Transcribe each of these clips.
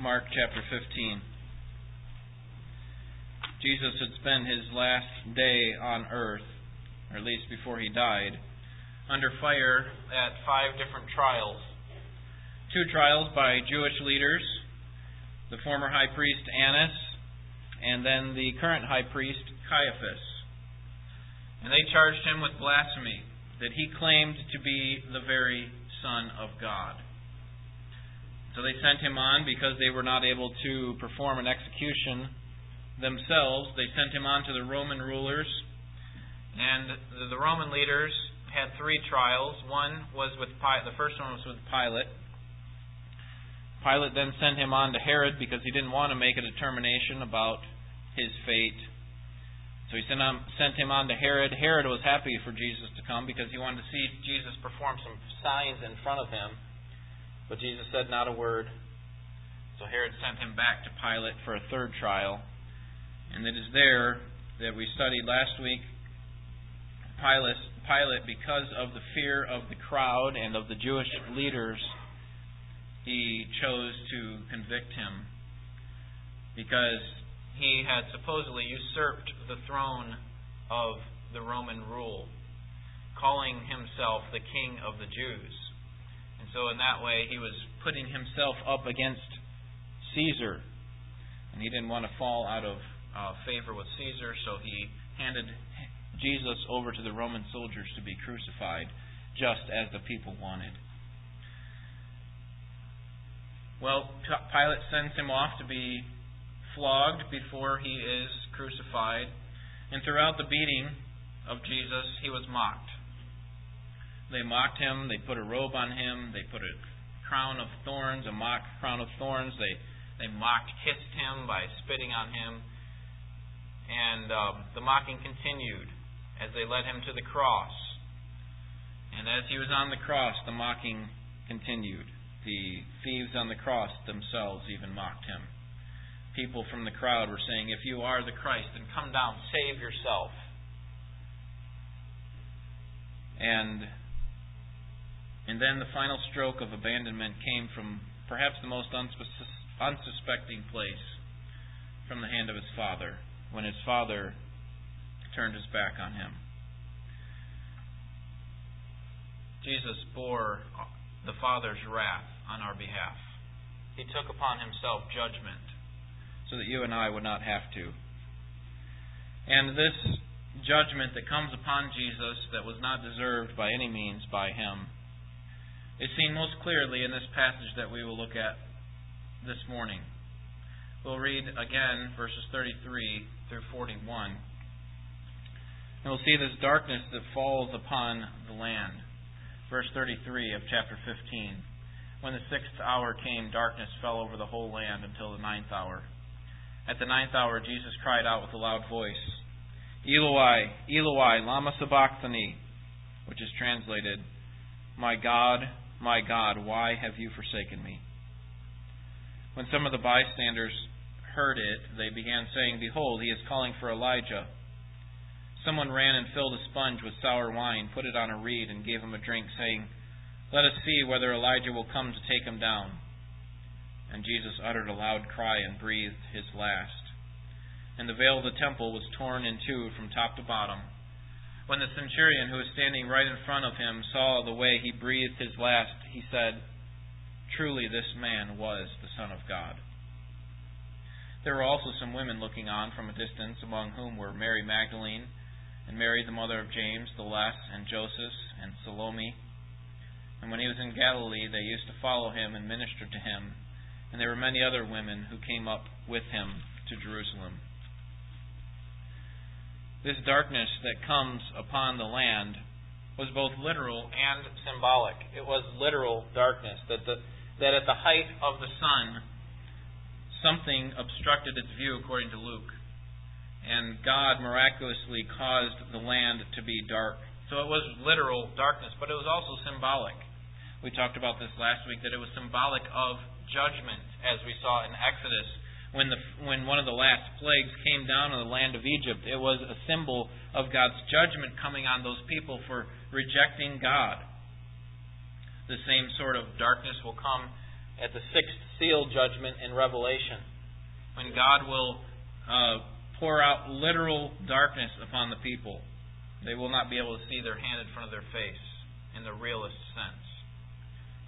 Mark chapter 15. Jesus had spent his last day on earth, or at least before he died, under fire at five different trials. Two trials by Jewish leaders, the former high priest Annas, and then the current high priest Caiaphas. And they charged him with blasphemy, that he claimed to be the very Son of God. So they sent him on because they were not able to perform an execution themselves. They sent him on to the Roman rulers. And the Roman leaders had three trials. One was with Pilate. The first one was with Pilate. Pilate then sent him on to Herod because he didn't want to make a determination about his fate. So he sent, him, sent him on to Herod. Herod was happy for Jesus to come because he wanted to see Jesus perform some signs in front of him. But Jesus said not a word. So Herod sent him back to Pilate for a third trial. And it is there that we studied last week. Pilate, Pilate, because of the fear of the crowd and of the Jewish leaders, he chose to convict him because he had supposedly usurped the throne of the Roman rule, calling himself the king of the Jews so in that way, he was putting himself up against Caesar. And he didn't want to fall out of uh, favor with Caesar, so he handed Jesus over to the Roman soldiers to be crucified, just as the people wanted. Well, Pilate sends him off to be flogged before he is crucified. And throughout the beating of Jesus, he was mocked. They mocked him. They put a robe on him. They put a crown of thorns, a mock crown of thorns. They they mocked, hissed him by spitting on him, and uh, the mocking continued as they led him to the cross. And as he was on the cross, the mocking continued. The thieves on the cross themselves even mocked him. People from the crowd were saying, If you are the Christ, then come down, save yourself. And and then the final stroke of abandonment came from perhaps the most unsuspecting place from the hand of his father, when his father turned his back on him. Jesus bore uh, the Father's wrath on our behalf. He took upon himself judgment so that you and I would not have to. And this judgment that comes upon Jesus that was not deserved by any means by him is seen most clearly in this passage that we will look at this morning. We'll read again verses 33 through 41. And we'll see this darkness that falls upon the land. Verse 33 of chapter 15. When the sixth hour came, darkness fell over the whole land until the ninth hour. At the ninth hour, Jesus cried out with a loud voice, Eloi, Eloi, lama sabachthani, which is translated, My God, my God, why have you forsaken me? When some of the bystanders heard it, they began saying, Behold, he is calling for Elijah. Someone ran and filled a sponge with sour wine, put it on a reed, and gave him a drink, saying, Let us see whether Elijah will come to take him down. And Jesus uttered a loud cry and breathed his last. And the veil of the temple was torn in two from top to bottom when the centurion who was standing right in front of him saw the way he breathed his last, he said, Truly this man was the Son of God. There were also some women looking on from a distance, among whom were Mary Magdalene, and Mary the mother of James the Less, and Joseph, and Salome. And when he was in Galilee, they used to follow him and minister to him. And there were many other women who came up with him to Jerusalem. This darkness that comes upon the land was both literal and symbolic. It was literal darkness, that, the, that at the height of the sun, something obstructed its view, according to Luke. And God miraculously caused the land to be dark. So it was literal darkness, but it was also symbolic. We talked about this last week, that it was symbolic of judgment, as we saw in Exodus when the when one of the last plagues came down on the land of Egypt, it was a symbol of God's judgment coming on those people for rejecting God. The same sort of darkness will come at the sixth seal judgment in Revelation. When God will uh, pour out literal darkness upon the people. They will not be able to see their hand in front of their face in the realist sense.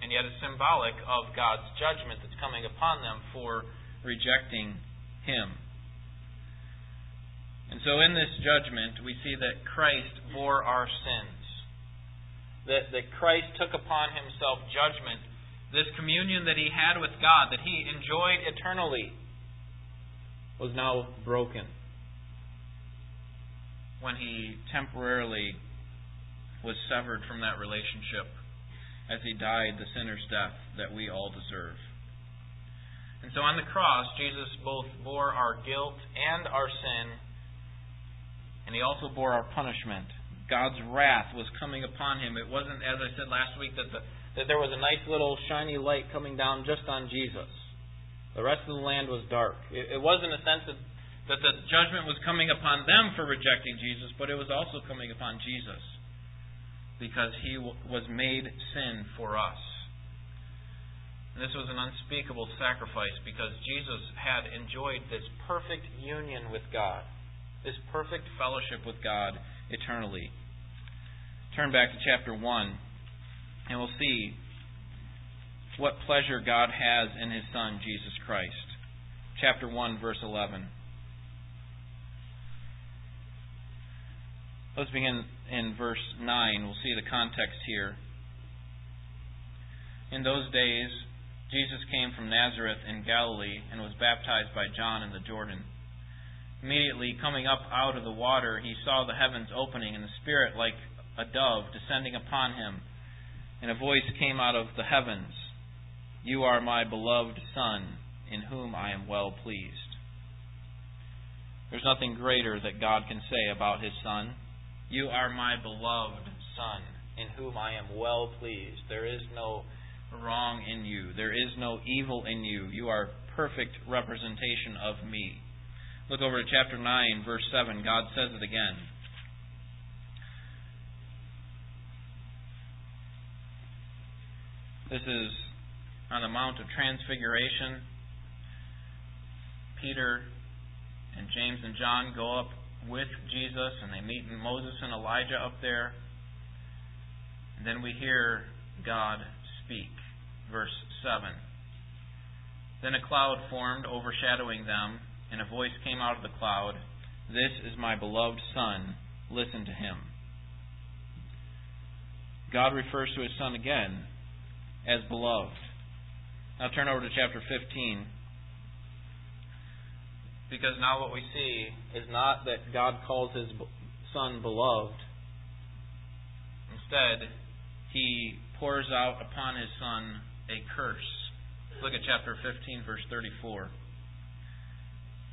And yet it's symbolic of God's judgment that's coming upon them for rejecting Him. And so in this judgment, we see that Christ bore our sins. That, that Christ took upon Himself judgment. This communion that He had with God, that He enjoyed eternally, was now broken when he temporarily was severed from that relationship as he died the sinner's death that we all deserve. And so on the cross, Jesus both bore our guilt and our sin, and he also bore our punishment. God's wrath was coming upon him. It wasn't, as I said last week, that, the, that there was a nice little shiny light coming down just on Jesus. The rest of the land was dark. It, it wasn't a sense that that the judgment was coming upon them for rejecting Jesus, but it was also coming upon Jesus because he was made sin for us. And this was an unspeakable sacrifice because Jesus had enjoyed this perfect union with God, this perfect fellowship with God eternally. Turn back to chapter 1, and we'll see what pleasure God has in his Son, Jesus Christ. Chapter 1, verse 11. Let's begin in verse 9. We'll see the context here. In those days, Jesus came from Nazareth in Galilee and was baptized by John in the Jordan. Immediately coming up out of the water, he saw the heavens opening and the Spirit like a dove descending upon him. And a voice came out of the heavens You are my beloved Son, in whom I am well pleased. There's nothing greater that God can say about his Son. You are my beloved Son, in whom I am well pleased. There is no wrong in you, there is no evil in you. You are perfect representation of me. Look over to chapter 9, verse 7. God says it again. This is on the Mount of Transfiguration. Peter and James and John go up with Jesus, and they meet Moses and Elijah up there. And then we hear God speak. Verse 7. Then a cloud formed, overshadowing them, and a voice came out of the cloud This is my beloved Son, listen to him. God refers to his Son again as beloved. Now turn over to chapter 15 because now what we see is not that God calls his son beloved. Instead, he pours out upon his son a curse. Look at chapter 15, verse 34.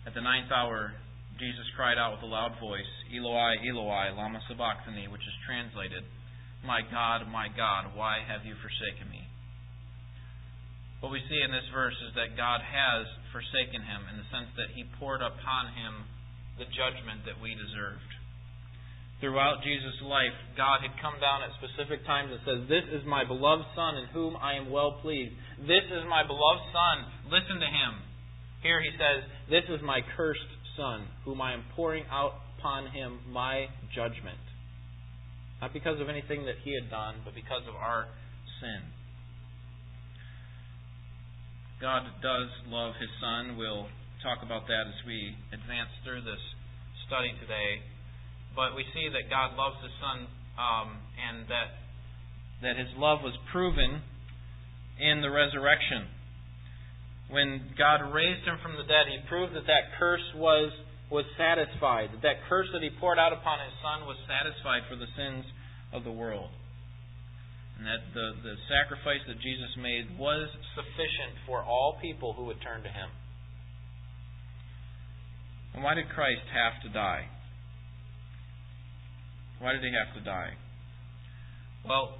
At the ninth hour, Jesus cried out with a loud voice, Eloi, Eloi, lama sabachthani, which is translated, My God, my God, why have you forsaken me? What we see in this verse is that God has forsaken him in the sense that he poured upon him the judgment that we deserved. Throughout Jesus' life, God had come down at specific times and says, This is my beloved Son in whom I am well pleased. This is my beloved Son. Listen to him. Here he says, This is my cursed Son, whom I am pouring out upon him my judgment. Not because of anything that he had done, but because of our sin. God does love His Son. We'll talk about that as we advance through this study today. But we see that God loves His Son um, and that that His love was proven in the resurrection. When God raised Him from the dead, He proved that that curse was was satisfied. That that curse that He poured out upon His Son was satisfied for the sins of the world and that the, the sacrifice that Jesus made was sufficient for all people who would turn to Him. And why did Christ have to die? Why did He have to die? Well,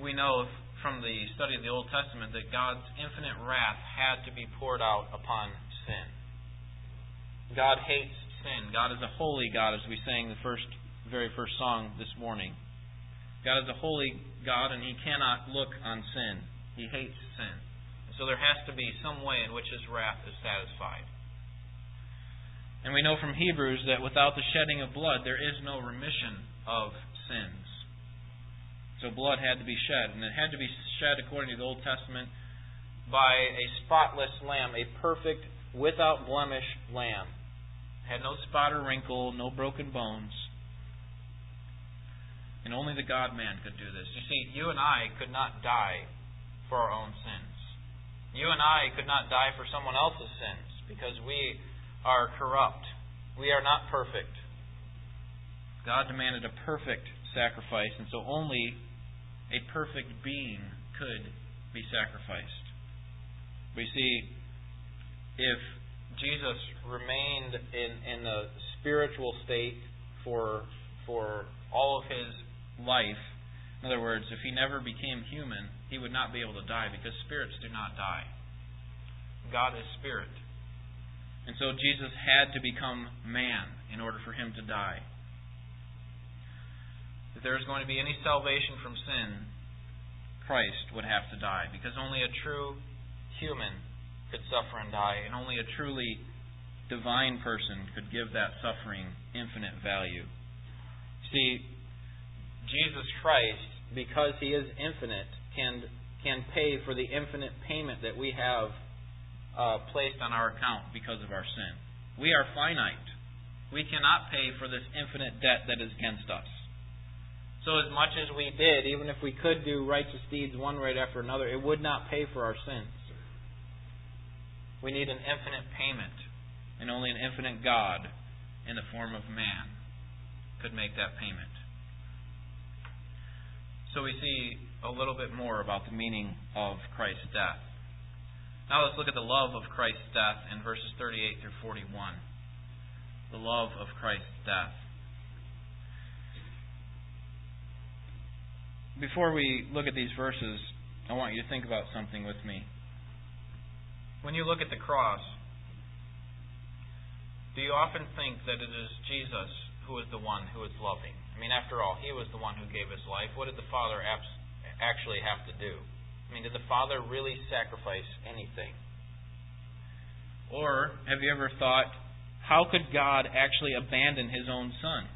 we know from the study of the Old Testament that God's infinite wrath had to be poured out upon sin. God hates sin. God is a holy God, as we sang the first, very first song this morning. God is a holy God, and He cannot look on sin. He hates sin. So there has to be some way in which his wrath is satisfied. And we know from Hebrews that without the shedding of blood, there is no remission of sins. So blood had to be shed, and it had to be shed according to the Old Testament by a spotless lamb, a perfect, without blemish lamb. Had no spot or wrinkle, no broken bones. And only the God man could do this. You see, you and I could not die for our own sins. You and I could not die for someone else's sins because we are corrupt. We are not perfect. God demanded a perfect sacrifice, and so only a perfect being could be sacrificed. We see if Jesus remained in, in the spiritual state for for all of his life, in other words, if he never became human, he would not be able to die because spirits do not die. God is spirit. And so Jesus had to become man in order for him to die. If there is going to be any salvation from sin, Christ would have to die because only a true human could suffer and die, and only a truly divine person could give that suffering infinite value. See, Jesus Christ, because he is infinite, can can pay for the infinite payment that we have uh, placed on our account because of our sin. We are finite. We cannot pay for this infinite debt that is against us. So, as much as we did, even if we could do righteous deeds one right after another, it would not pay for our sins. We need an infinite payment, and only an infinite God in the form of man could make that payment. So, we see a little bit more about the meaning of Christ's death. Now let's look at the love of Christ's death in verses 38 through 41. The love of Christ's death. Before we look at these verses, I want you to think about something with me. When you look at the cross, do you often think that it is Jesus who is the one who is loving? I mean, after all, he was the one who gave his life. What did the Father actually have to do? I mean, did the Father really sacrifice anything? Or have you ever thought, how could God actually abandon his own Son?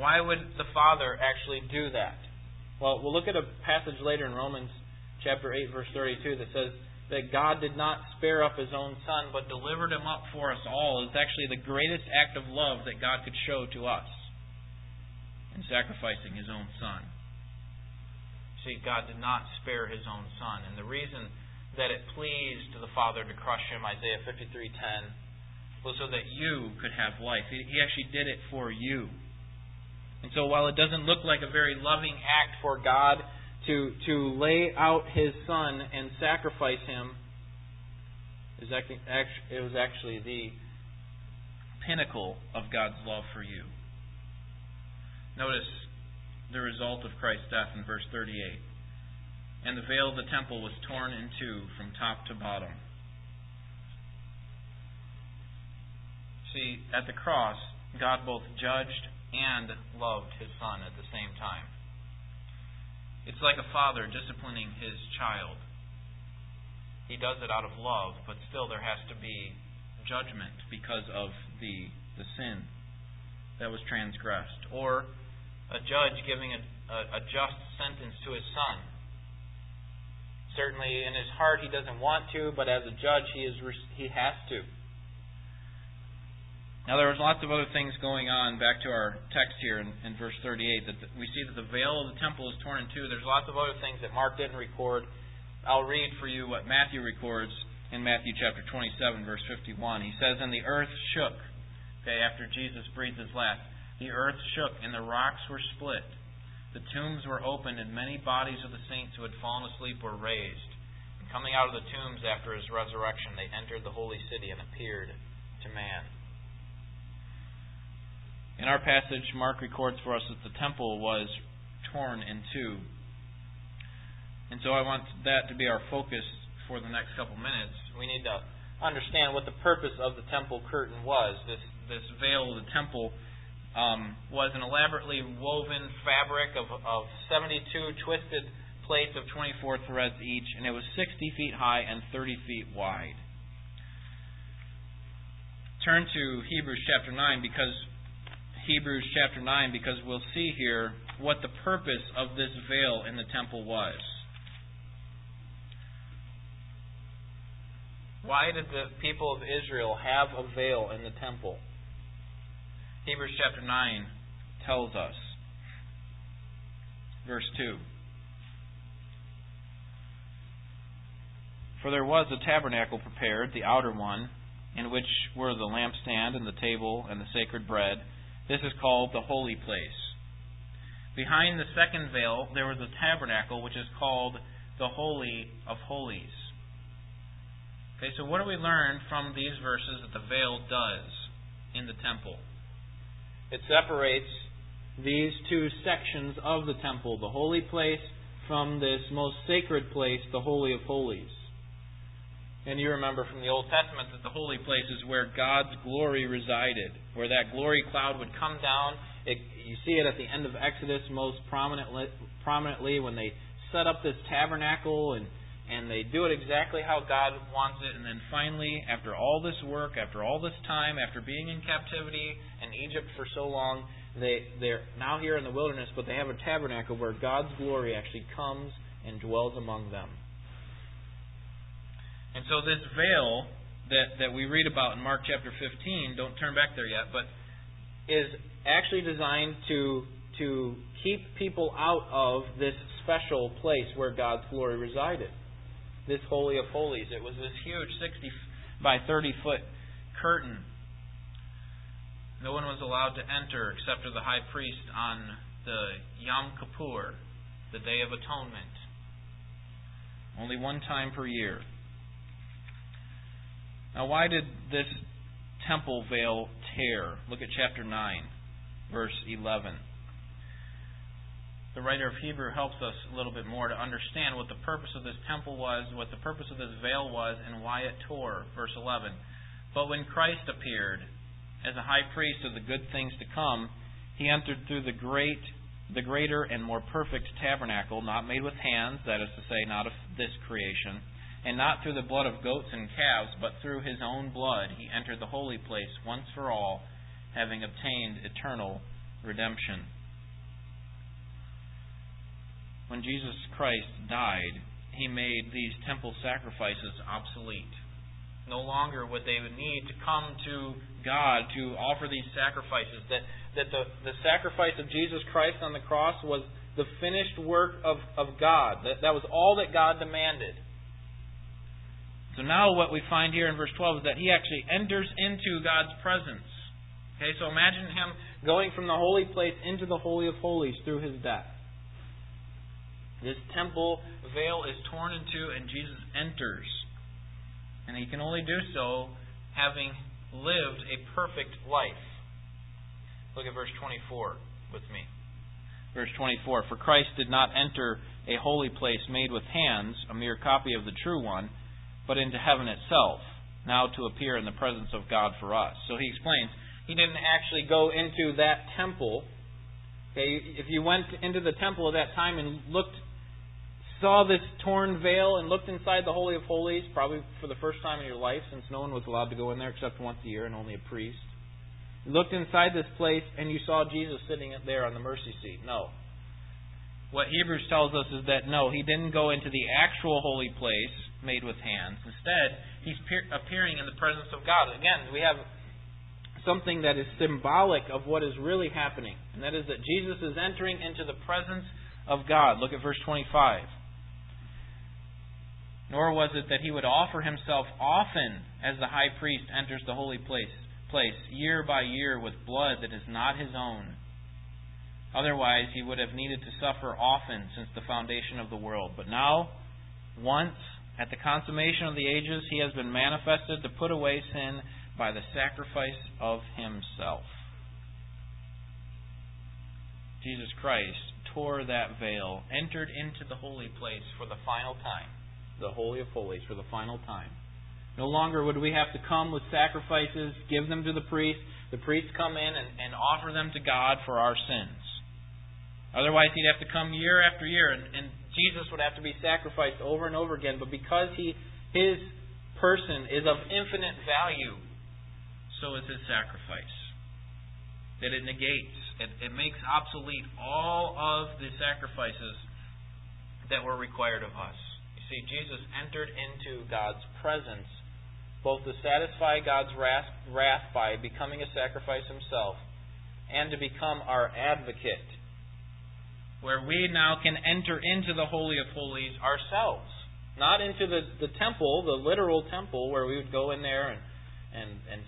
Why would the Father actually do that? Well, we'll look at a passage later in Romans chapter 8, verse 32 that says that God did not spare up his own Son, but delivered him up for us all. It's actually the greatest act of love that God could show to us in sacrificing his own Son. See, God did not spare his own son. And the reason that it pleased the Father to crush him, Isaiah 53:10, was so that you could have life. He actually did it for you. And so while it doesn't look like a very loving act for God to to lay out his son and sacrifice him, it was actually the pinnacle of God's love for you. Notice the result of Christ's death in verse 38. And the veil of the temple was torn in two from top to bottom. See, at the cross, God both judged and loved his son at the same time. It's like a father disciplining his child. He does it out of love, but still there has to be judgment because of the, the sin that was transgressed. Or a judge giving a, a, a just sentence to his son. Certainly, in his heart, he doesn't want to, but as a judge, he is he has to. Now, there was lots of other things going on. Back to our text here in, in verse 38, that the, we see that the veil of the temple is torn in two. There's lots of other things that Mark didn't record. I'll read for you what Matthew records in Matthew chapter 27, verse 51. He says, "And the earth shook." Okay, after Jesus breathed his last. The earth shook, and the rocks were split. The tombs were opened, and many bodies of the saints who had fallen asleep were raised. And coming out of the tombs after his resurrection, they entered the holy city and appeared to man. In our passage, Mark records for us that the temple was torn in two. And so I want that to be our focus for the next couple minutes. We need to understand what the purpose of the temple curtain was. This this veil of the temple um, was an elaborately woven fabric of, of 72 twisted plates of 24 threads each, and it was 60 feet high and 30 feet wide. Turn to Hebrews chapter 9 because Hebrews chapter 9 because we'll see here what the purpose of this veil in the temple was. Why did the people of Israel have a veil in the temple? Hebrews chapter 9 tells us. Verse 2. For there was a tabernacle prepared, the outer one, in which were the lampstand and the table and the sacred bread. This is called the holy place. Behind the second veil there was a tabernacle which is called the Holy of Holies. Okay, so what do we learn from these verses that the veil does in the temple? It separates these two sections of the temple, the holy place from this most sacred place, the Holy of Holies. And you remember from the Old Testament that the holy place is where God's glory resided, where that glory cloud would come down. It, you see it at the end of Exodus most prominently, prominently when they set up this tabernacle and and they do it exactly how God wants it. And then finally, after all this work, after all this time, after being in captivity in Egypt for so long, they, they're now here in the wilderness, but they have a tabernacle where God's glory actually comes and dwells among them. And so this veil that, that we read about in Mark chapter 15, don't turn back there yet, but is actually designed to, to keep people out of this special place where God's glory resided this Holy of Holies. It was this huge 60 by 30 foot curtain. No one was allowed to enter except for the high priest on the Yom Kippur, the Day of Atonement. Only one time per year. Now, why did this temple veil tear? Look at chapter 9, verse 11 the writer of Hebrew helps us a little bit more to understand what the purpose of this temple was, what the purpose of this veil was, and why it tore. Verse 11. But when Christ appeared as a high priest of the good things to come, he entered through the great the greater and more perfect tabernacle, not made with hands, that is to say, not of this creation, and not through the blood of goats and calves, but through his own blood he entered the holy place once for all, having obtained eternal redemption when Jesus Christ died, he made these temple sacrifices obsolete. No longer would they need to come to God to offer these sacrifices. That, that the, the sacrifice of Jesus Christ on the cross was the finished work of, of God. That, that was all that God demanded. So now what we find here in verse 12 is that he actually enters into God's presence. Okay, so imagine him going from the holy place into the Holy of Holies through his death. This temple veil is torn in two, and Jesus enters. And he can only do so having lived a perfect life. Look at verse 24 with me. Verse 24 For Christ did not enter a holy place made with hands, a mere copy of the true one, but into heaven itself, now to appear in the presence of God for us. So he explains, he didn't actually go into that temple. Okay, if you went into the temple at that time and looked saw this torn veil and looked inside the Holy of Holies, probably for the first time in your life, since no one was allowed to go in there except once a year and only a priest. You looked inside this place and you saw Jesus sitting there on the mercy seat. No. What Hebrews tells us is that no, he didn't go into the actual holy place made with hands. Instead, he's appearing in the presence of God. Again, we have something that is symbolic of what is really happening, and that is that Jesus is entering into the presence of God. Look at verse 25 nor was it that he would offer himself often as the high priest enters the holy place, place year by year with blood that is not his own. Otherwise, he would have needed to suffer often since the foundation of the world. But now, once, at the consummation of the ages, he has been manifested to put away sin by the sacrifice of himself. Jesus Christ tore that veil, entered into the holy place for the final time the Holy of Holies for the final time. No longer would we have to come with sacrifices, give them to the priest. The priest come in and, and offer them to God for our sins. Otherwise, he'd have to come year after year. And, and Jesus would have to be sacrificed over and over again, but because he his person is of infinite value, so is his sacrifice. That it negates, it, it makes obsolete all of the sacrifices that were required of us. You see, Jesus entered into God's presence both to satisfy God's wrath, wrath by becoming a sacrifice himself and to become our advocate. Where we now can enter into the Holy of Holies ourselves. Not into the, the temple, the literal temple, where we would go in there and, and, and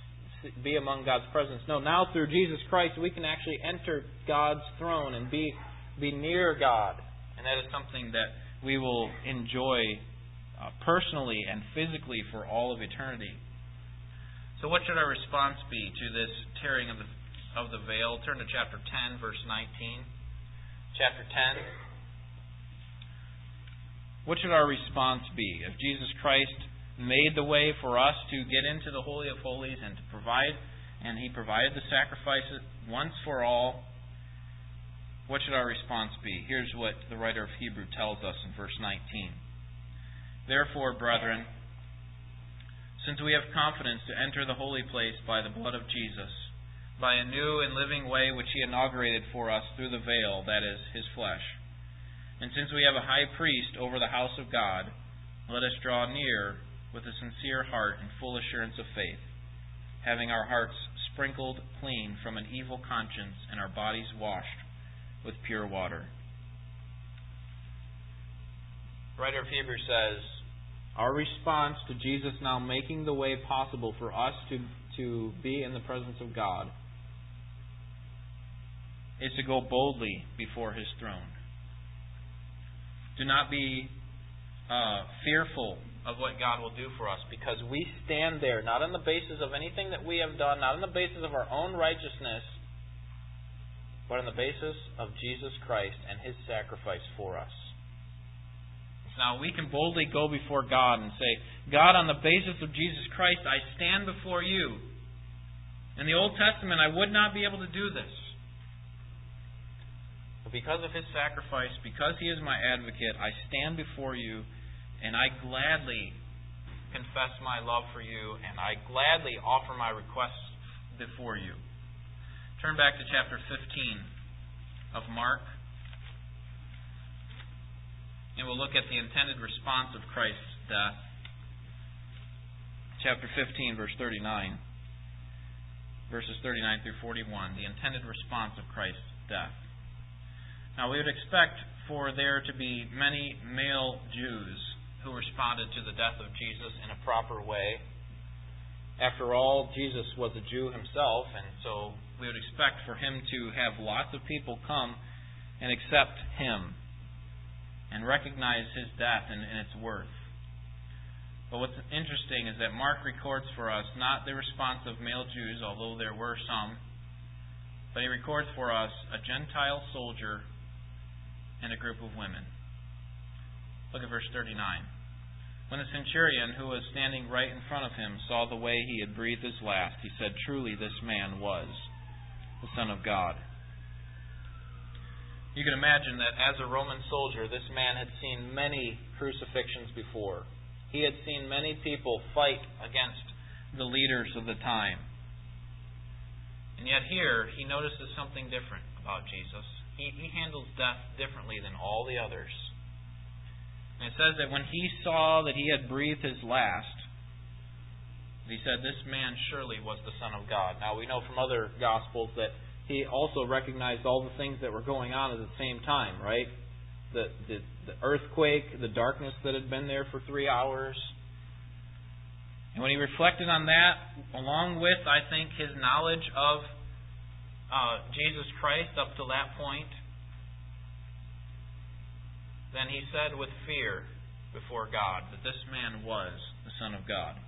be among God's presence. No, now through Jesus Christ, we can actually enter God's throne and be, be near God. And that is something that we will enjoy uh, personally and physically for all of eternity. So, what should our response be to this tearing of the, of the veil? Turn to chapter 10, verse 19. Chapter 10. What should our response be? If Jesus Christ made the way for us to get into the Holy of Holies and to provide, and He provided the sacrifices once for all. What should our response be? Here's what the writer of Hebrew tells us in verse 19. Therefore, brethren, since we have confidence to enter the holy place by the blood of Jesus, by a new and living way which He inaugurated for us through the veil, that is, His flesh, and since we have a high priest over the house of God, let us draw near with a sincere heart and full assurance of faith, having our hearts sprinkled clean from an evil conscience and our bodies washed with pure water. writer of Hebrews says, our response to Jesus now making the way possible for us to, to be in the presence of God is to go boldly before His throne. Do not be uh, fearful of what God will do for us because we stand there not on the basis of anything that we have done, not on the basis of our own righteousness, but on the basis of Jesus Christ and His sacrifice for us. Now we can boldly go before God and say, God, on the basis of Jesus Christ, I stand before you. In the Old Testament, I would not be able to do this. But because of his sacrifice, because he is my advocate, I stand before you and I gladly confess my love for you, and I gladly offer my requests before you. Turn back to chapter 15 of Mark, and we'll look at the intended response of Christ's death. Chapter 15, verse 39. Verses 39 through 41. The intended response of Christ's death. Now, we would expect for there to be many male Jews who responded to the death of Jesus in a proper way. After all, Jesus was a Jew himself, and so we would expect for him to have lots of people come and accept him and recognize his death and, and its worth. But what's interesting is that Mark records for us not the response of male Jews, although there were some, but he records for us a Gentile soldier and a group of women. Look at verse 39. When the centurion, who was standing right in front of him, saw the way he had breathed his last, he said, Truly, this man was the Son of God. You can imagine that as a Roman soldier, this man had seen many crucifixions before. He had seen many people fight against the leaders of the time. And yet here, he notices something different about Jesus. He, he handles death differently than all the others. And it says that when he saw that he had breathed his last, he said, This man surely was the Son of God. Now we know from other Gospels that he also recognized all the things that were going on at the same time, right? The, the, the earthquake, the darkness that had been there for three hours. And when he reflected on that, along with, I think, his knowledge of uh, Jesus Christ up to that point, then he said with fear before God that this man was the Son of God.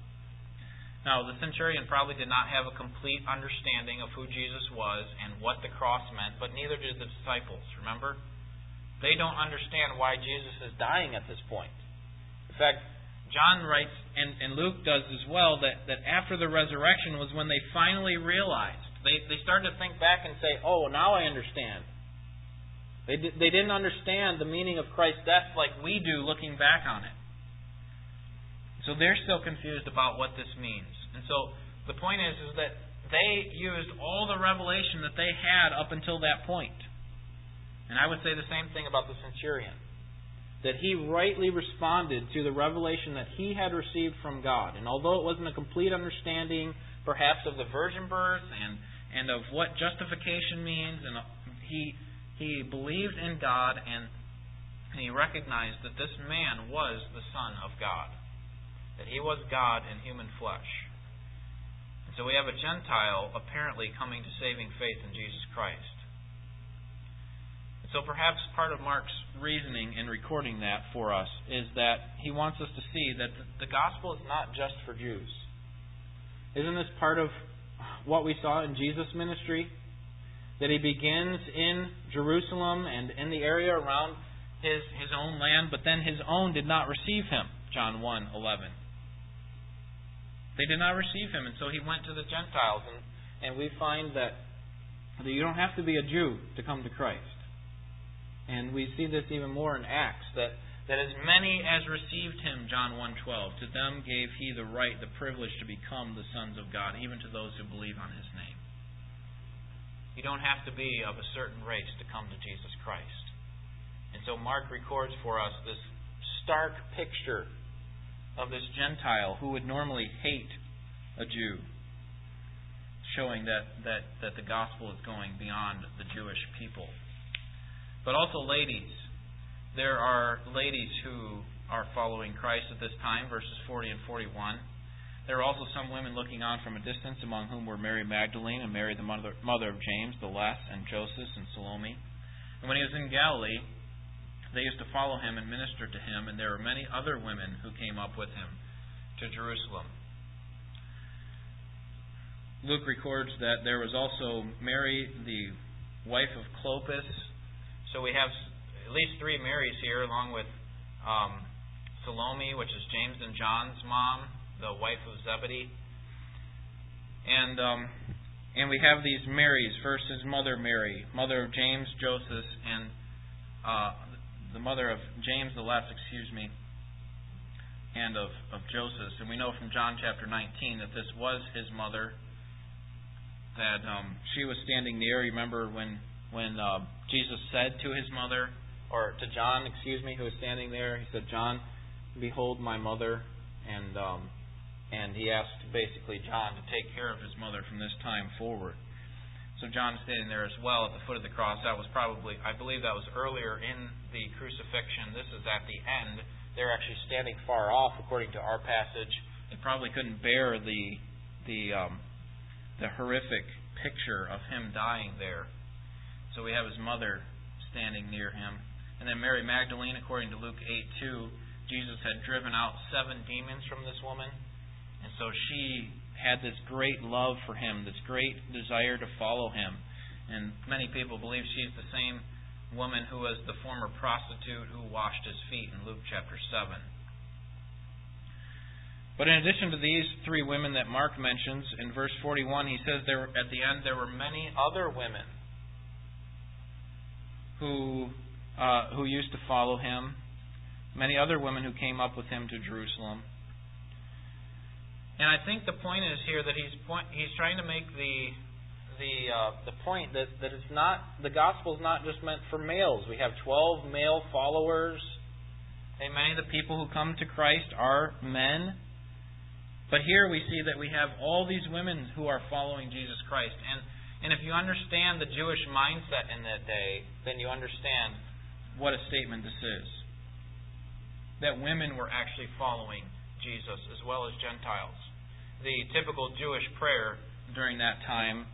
Now, the centurion probably did not have a complete understanding of who Jesus was and what the cross meant, but neither did the disciples, remember? They don't understand why Jesus is dying at this point. In fact, John writes, and, and Luke does as well, that, that after the resurrection was when they finally realized. They, they started to think back and say, oh, now I understand. They, di- they didn't understand the meaning of Christ's death like we do looking back on it. So they're still confused about what this means. And so the point is, is that they used all the revelation that they had up until that point. And I would say the same thing about the centurion. That he rightly responded to the revelation that he had received from God. And although it wasn't a complete understanding, perhaps, of the virgin birth and, and of what justification means, and he he believed in God and, and he recognized that this man was the Son of God, that he was God in human flesh. And so we have a Gentile apparently coming to saving faith in Jesus Christ. And so perhaps part of Mark's reasoning in recording that for us is that he wants us to see that the gospel is not just for Jews. Isn't this part of what we saw in Jesus' ministry? that he begins in Jerusalem and in the area around his, his own land, but then his own did not receive him. John 1 11. They did not receive him, and so he went to the Gentiles. And, and we find that, that you don't have to be a Jew to come to Christ. And we see this even more in Acts, that, that as many as received him, John 1.12, to them gave he the right, the privilege to become the sons of God, even to those who believe on his name. You don't have to be of a certain race to come to Jesus Christ. And so Mark records for us this stark picture of this Gentile who would normally hate a Jew, showing that, that, that the gospel is going beyond the Jewish people. But also, ladies. There are ladies who are following Christ at this time, verses 40 and 41. There are also some women looking on from a distance, among whom were Mary Magdalene and Mary, the mother, mother of James, the Less, and Joseph, and Salome. And when he was in Galilee, they used to follow him and minister to him, and there were many other women who came up with him to Jerusalem. Luke records that there was also Mary, the wife of Clopas. So we have at least three Marys here, along with um, Salome, which is James and John's mom, the wife of Zebedee. And um, and we have these Marys. First is Mother Mary, mother of James, Joseph, and uh, the mother of James the Less, excuse me, and of, of Joseph. And we know from John chapter 19 that this was his mother, that um, she was standing near. You Remember when, when uh, Jesus said to his mother, or to John, excuse me, who was standing there, he said, John, behold my mother. And um, and he asked basically John to take care of his mother from this time forward. So John is standing there as well at the foot of the cross. That was probably, I believe that was earlier in the crucifixion. This is at the end. They're actually standing far off, according to our passage. They probably couldn't bear the the um, the horrific picture of him dying there. So we have his mother standing near him, and then Mary Magdalene, according to Luke eight two, Jesus had driven out seven demons from this woman. And so she had this great love for him, this great desire to follow him. And many people believe she's the same woman who was the former prostitute who washed his feet in Luke chapter 7. But in addition to these three women that Mark mentions, in verse 41, he says there at the end there were many other women who uh, who used to follow him, many other women who came up with him to Jerusalem. And I think the point is here that he's point, he's trying to make the the uh, the point that that it's not the gospel is not just meant for males. We have twelve male followers. And many of the people who come to Christ are men. But here we see that we have all these women who are following Jesus Christ. And and if you understand the Jewish mindset in that day, then you understand what a statement this is. That women were actually following Jesus as well as Gentiles. The typical Jewish prayer during that time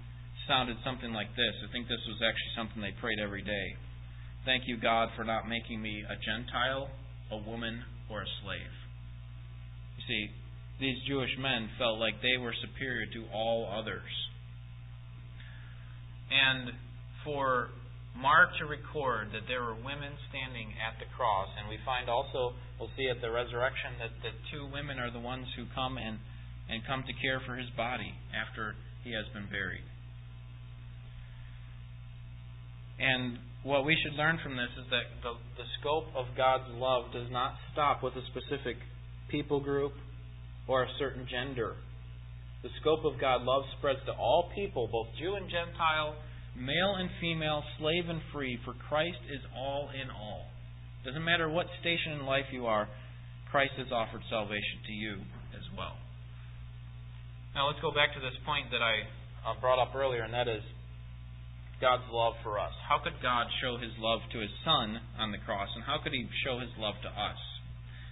sounded something like this. I think this was actually something they prayed every day. Thank you, God, for not making me a Gentile, a woman, or a slave. You see, these Jewish men felt like they were superior to all others. And for Mark to record that there were women standing at the cross, and we find also, we'll see at the resurrection, that the two women are the ones who come and, and come to care for his body after he has been buried. And what we should learn from this is that the, the scope of God's love does not stop with a specific people group or a certain gender. The scope of God's love spreads to all people, both Jew and Gentile, male and female, slave and free, for Christ is all in all. Doesn't matter what station in life you are, Christ has offered salvation to you as well. Now let's go back to this point that I brought up earlier, and that is God's love for us. How could God show his love to his Son on the cross, and how could he show his love to us?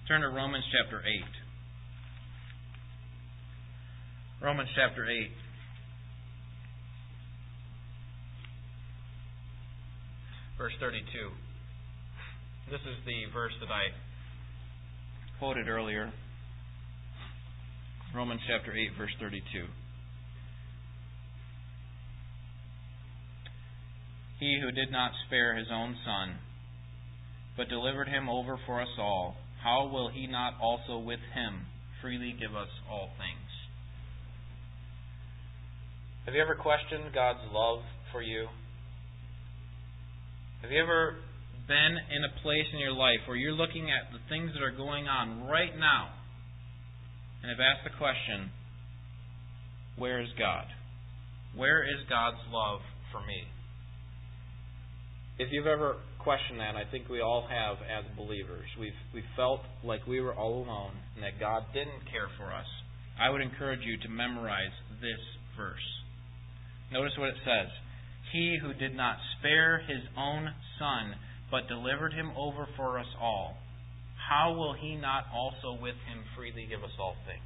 Turn to Romans chapter 8. Romans chapter 8. Verse 32. This is the verse that I quoted earlier. Romans chapter 8, verse 32. He who did not spare his own son, but delivered him over for us all, how will he not also with him freely give us all things? Have you ever questioned God's love for you? Have you ever been in a place in your life where you're looking at the things that are going on right now and have asked the question, Where is God? Where is God's love for me? If you've ever questioned that, I think we all have as believers. We've, we felt like we were all alone and that God didn't care for us. I would encourage you to memorize this verse. Notice what it says He who did not spare his own son, but delivered him over for us all, how will he not also with him freely give us all things?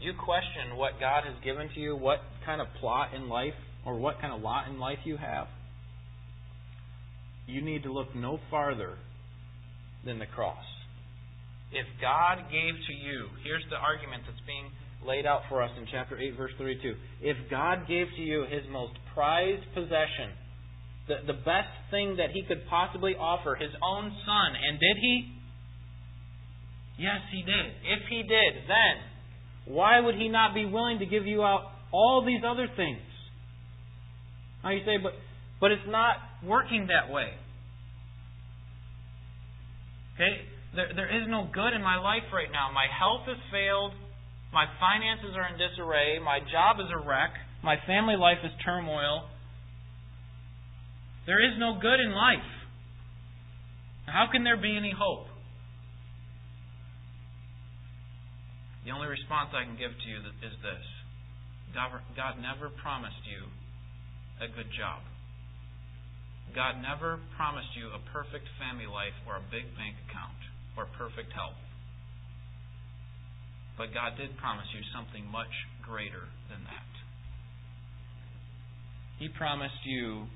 You question what God has given to you, what kind of plot in life, or what kind of lot in life you have you need to look no farther than the cross. If God gave to you, here's the argument that's being laid out for us in chapter 8, verse 32. If God gave to you his most prized possession, the, the best thing that he could possibly offer, his own son, and did he? Yes, he did. If he did, then why would he not be willing to give you out all these other things? Now you say, but but it's not working that way. Okay? There, there is no good in my life right now. My health has failed. My finances are in disarray. My job is a wreck. My family life is turmoil. There is no good in life. How can there be any hope? The only response I can give to you is this God never promised you a good job. God never promised you a perfect family life or a big bank account or perfect health. But God did promise you something much greater than that. He promised you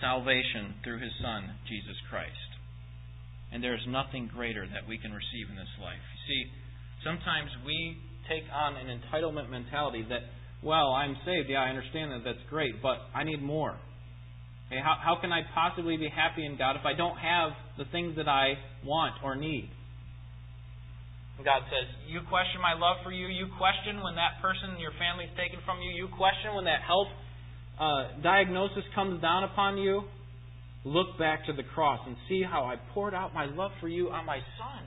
salvation through His Son, Jesus Christ. And there is nothing greater that we can receive in this life. You see, sometimes we take on an entitlement mentality that, well, I'm saved. Yeah, I understand that. That's great. But I need more. Okay, how, how can I possibly be happy in God if I don't have the things that I want or need? God says, You question my love for you. You question when that person in your family is taken from you. You question when that health uh, diagnosis comes down upon you. Look back to the cross and see how I poured out my love for you on my son.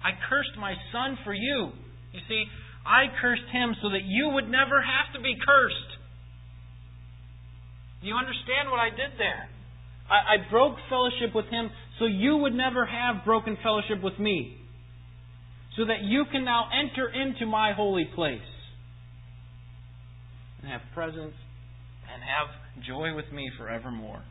I cursed my son for you. You see, I cursed him so that you would never have to be cursed. Do you understand what I did there? I, I broke fellowship with Him so you would never have broken fellowship with me. So that you can now enter into my holy place and have presence and have joy with me forevermore.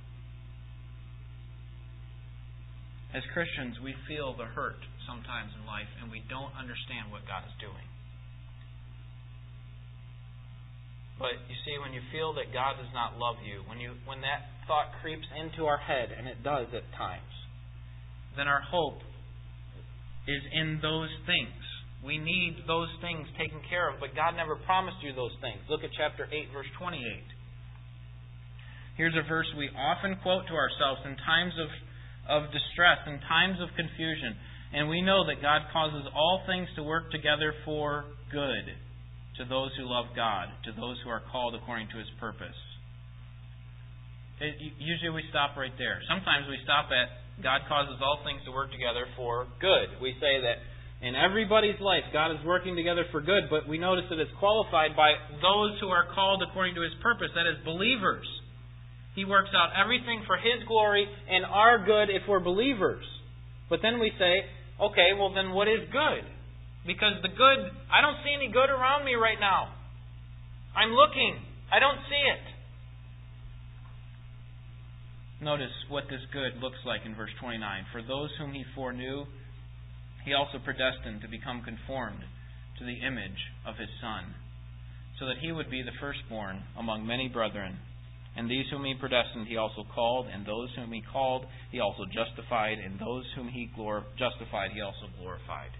As Christians, we feel the hurt sometimes in life and we don't understand what God is doing. But you see, when you feel that God does not love you, when you when that thought creeps into our head, and it does at times, then our hope is in those things. We need those things taken care of, but God never promised you those things. Look at chapter 8, verse 28. Here's a verse we often quote to ourselves in times of, of distress, in times of confusion. And we know that God causes all things to work together for good to those who love God, to those who are called according to his purpose. It, usually we stop right there. Sometimes we stop at God causes all things to work together for good. We say that in everybody's life, God is working together for good, but we notice that it's qualified by those who are called according to His purpose, that is, believers. He works out everything for His glory and our good if we're believers. But then we say, okay, well then what is good? Because the good, I don't see any good around me right now. I'm looking. I don't see it. Notice what this good looks like in verse 29. For those whom he foreknew, he also predestined to become conformed to the image of his Son, so that he would be the firstborn among many brethren. And these whom he predestined, he also called, and those whom he called, he also justified, and those whom he glor- justified, he also glorified.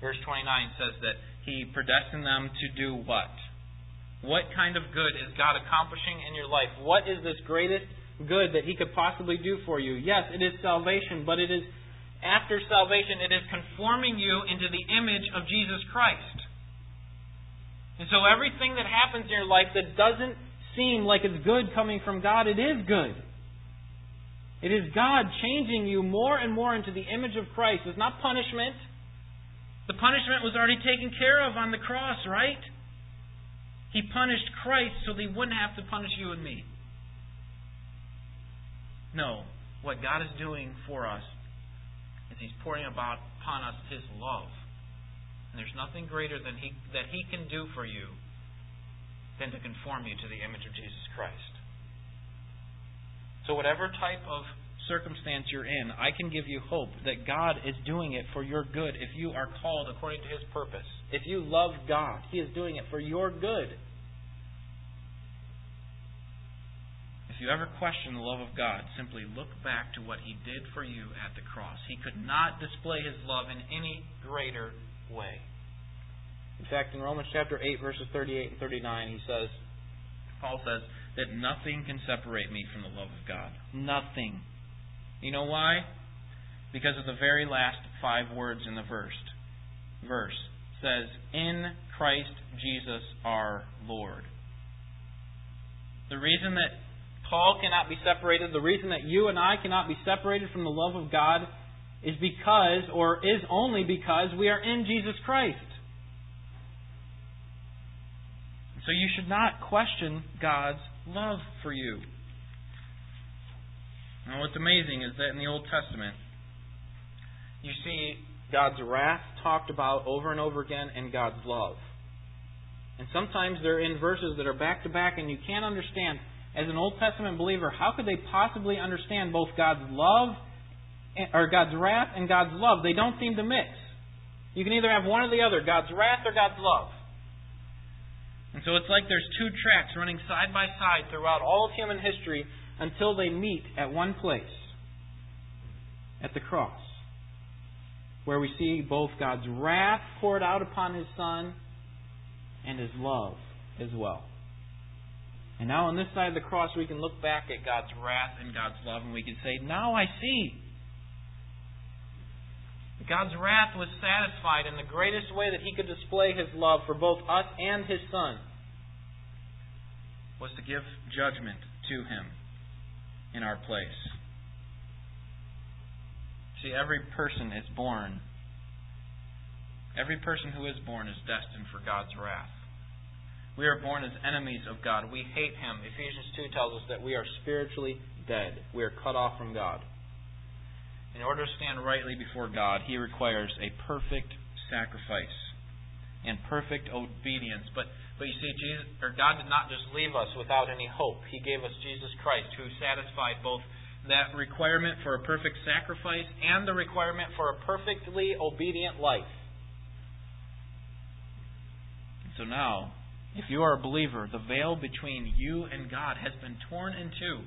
Verse 29 says that he predestined them to do what? What kind of good is God accomplishing in your life? What is this greatest good that he could possibly do for you? Yes, it is salvation, but it is after salvation, it is conforming you into the image of Jesus Christ. And so everything that happens in your life that doesn't seem like it's good coming from God, it is good. It is God changing you more and more into the image of Christ. It's not punishment. The punishment was already taken care of on the cross, right? He punished Christ so that he wouldn't have to punish you and me. No, what God is doing for us is He's pouring about upon us His love. And there's nothing greater than he, that He can do for you than to conform you to the image of Jesus Christ. So, whatever type of circumstance you're in, I can give you hope that God is doing it for your good if you are called according to His purpose. If you love God, He is doing it for your good. If you ever question the love of God, simply look back to what He did for you at the cross. He could not display His love in any greater way. In fact, in Romans chapter 8, verses 38 and 39, he says, Paul says, that nothing can separate me from the love of God. Nothing. You know why? Because of the very last five words in the verse. Verse says, In Christ Jesus our Lord. The reason that Paul cannot be separated, the reason that you and I cannot be separated from the love of God is because, or is only because, we are in Jesus Christ. So you should not question God's love for you. Now, what's amazing is that in the Old Testament, you see God's wrath talked about over and over again and God's love. And sometimes they're in verses that are back to back, and you can't understand as an Old Testament believer, how could they possibly understand both God's love or God's wrath and God's love? They don't seem to mix. You can either have one or the other, God's wrath or God's love. And so it's like there's two tracks running side by side throughout all of human history until they meet at one place at the cross, where we see both God's wrath poured out upon His Son and His love as well. And now on this side of the cross, we can look back at God's wrath and God's love, and we can say, Now I see. God's wrath was satisfied in the greatest way that He could display His love for both us and His Son was to give judgment to Him in our place. See, every person is born, every person who is born is destined for God's wrath. We are born as enemies of God. We hate Him. Ephesians 2 tells us that we are spiritually dead. We are cut off from God. In order to stand rightly before God, He requires a perfect sacrifice and perfect obedience. But but you see, Jesus or God did not just leave us without any hope. He gave us Jesus Christ, who satisfied both that requirement for a perfect sacrifice and the requirement for a perfectly obedient life. So now, if you are a believer, the veil between you and God has been torn in two.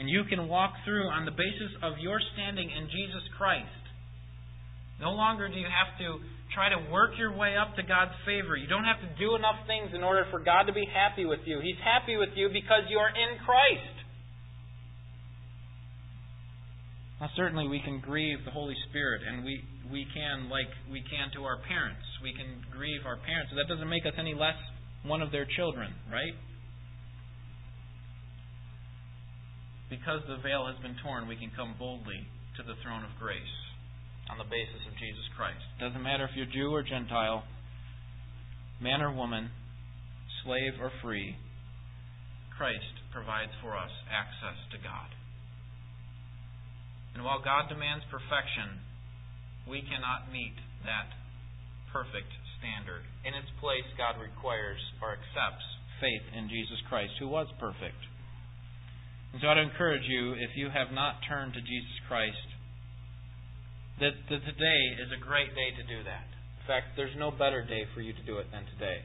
And you can walk through on the basis of your standing in Jesus Christ. No longer do you have to try to work your way up to God's favor. You don't have to do enough things in order for God to be happy with you. He's happy with you because you are in Christ. Now, certainly we can grieve the Holy Spirit, and we, we can, like we can to our parents. We can grieve our parents. That doesn't make us any less one of their children, right? because the veil has been torn, we can come boldly to the throne of grace on the basis of Jesus Christ. Doesn't matter if you're Jew or Gentile, man or woman, slave or free, Christ provides for us access to God. And while God demands perfection, we cannot meet that perfect standard. In its place, God requires or accepts faith in Jesus Christ, who was perfect. And so I'd encourage you, if you have not turned to Jesus Christ, that, that today is a great day to do that. In fact, there's no better day for you to do it than today.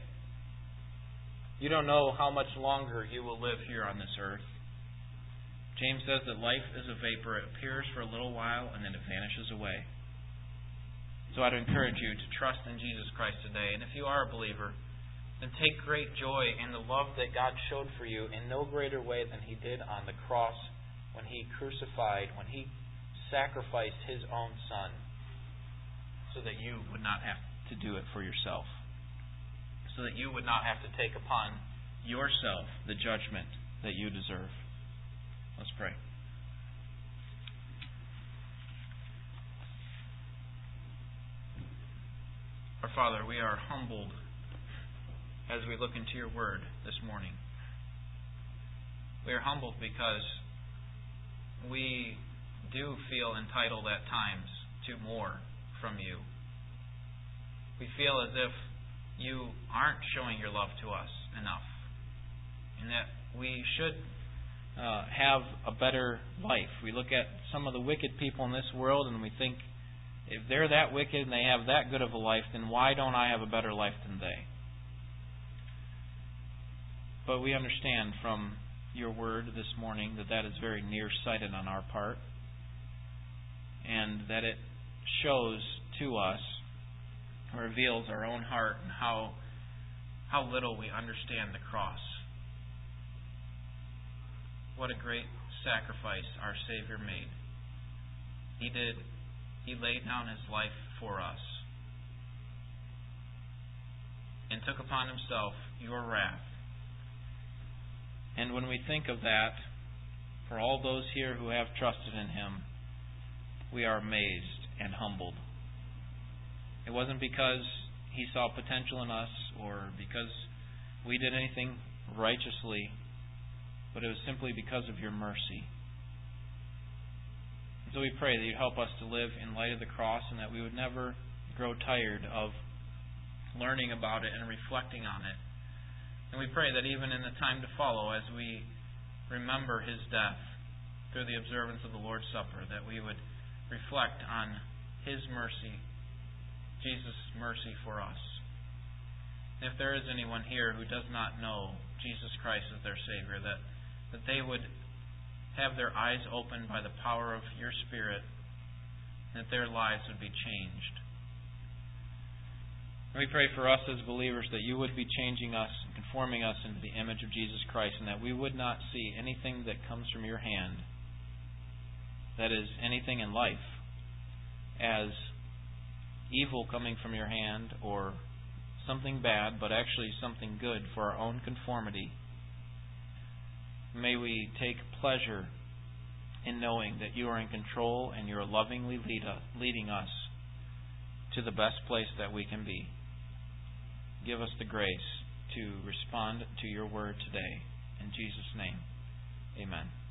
You don't know how much longer you will live here on this earth. James says that life is a vapor. It appears for a little while and then it vanishes away. So I'd encourage you to trust in Jesus Christ today. And if you are a believer, then take great joy in the love that God showed for you in no greater way than He did on the cross when He crucified, when He sacrificed His own Son, so that you would not have to do it for yourself. So that you would not have to take upon yourself the judgment that you deserve. Let's pray. Our Father, we are humbled as we look into your word this morning. We are humbled because we do feel entitled at times to more from you. We feel as if you aren't showing your love to us enough, and that we should uh, have a better life. We look at some of the wicked people in this world and we think, if they're that wicked and they have that good of a life, then why don't I have a better life than they? But we understand from your word this morning that that is very nearsighted on our part and that it shows to us, reveals our own heart and how, how little we understand the cross. What a great sacrifice our Savior made. He did he laid down His life for us and took upon Himself your wrath. And when we think of that, for all those here who have trusted in Him, we are amazed and humbled. It wasn't because He saw potential in us or because we did anything righteously, but it was simply because of your mercy. So we pray that you help us to live in light of the cross and that we would never grow tired of learning about it and reflecting on it. And we pray that even in the time to follow, as we remember his death through the observance of the Lord's Supper, that we would reflect on his mercy, Jesus' mercy for us. And if there is anyone here who does not know Jesus Christ as their Savior, that, that they would have their eyes opened by the power of your Spirit, that their lives would be changed. We pray for us as believers that you would be changing us and conforming us into the image of Jesus Christ, and that we would not see anything that comes from your hand, that is, anything in life, as evil coming from your hand or something bad, but actually something good for our own conformity May we take pleasure in knowing that you are in control and you are lovingly lead us, leading us to the best place that we can be. Give us the grace to respond to your word today. In Jesus' name, amen.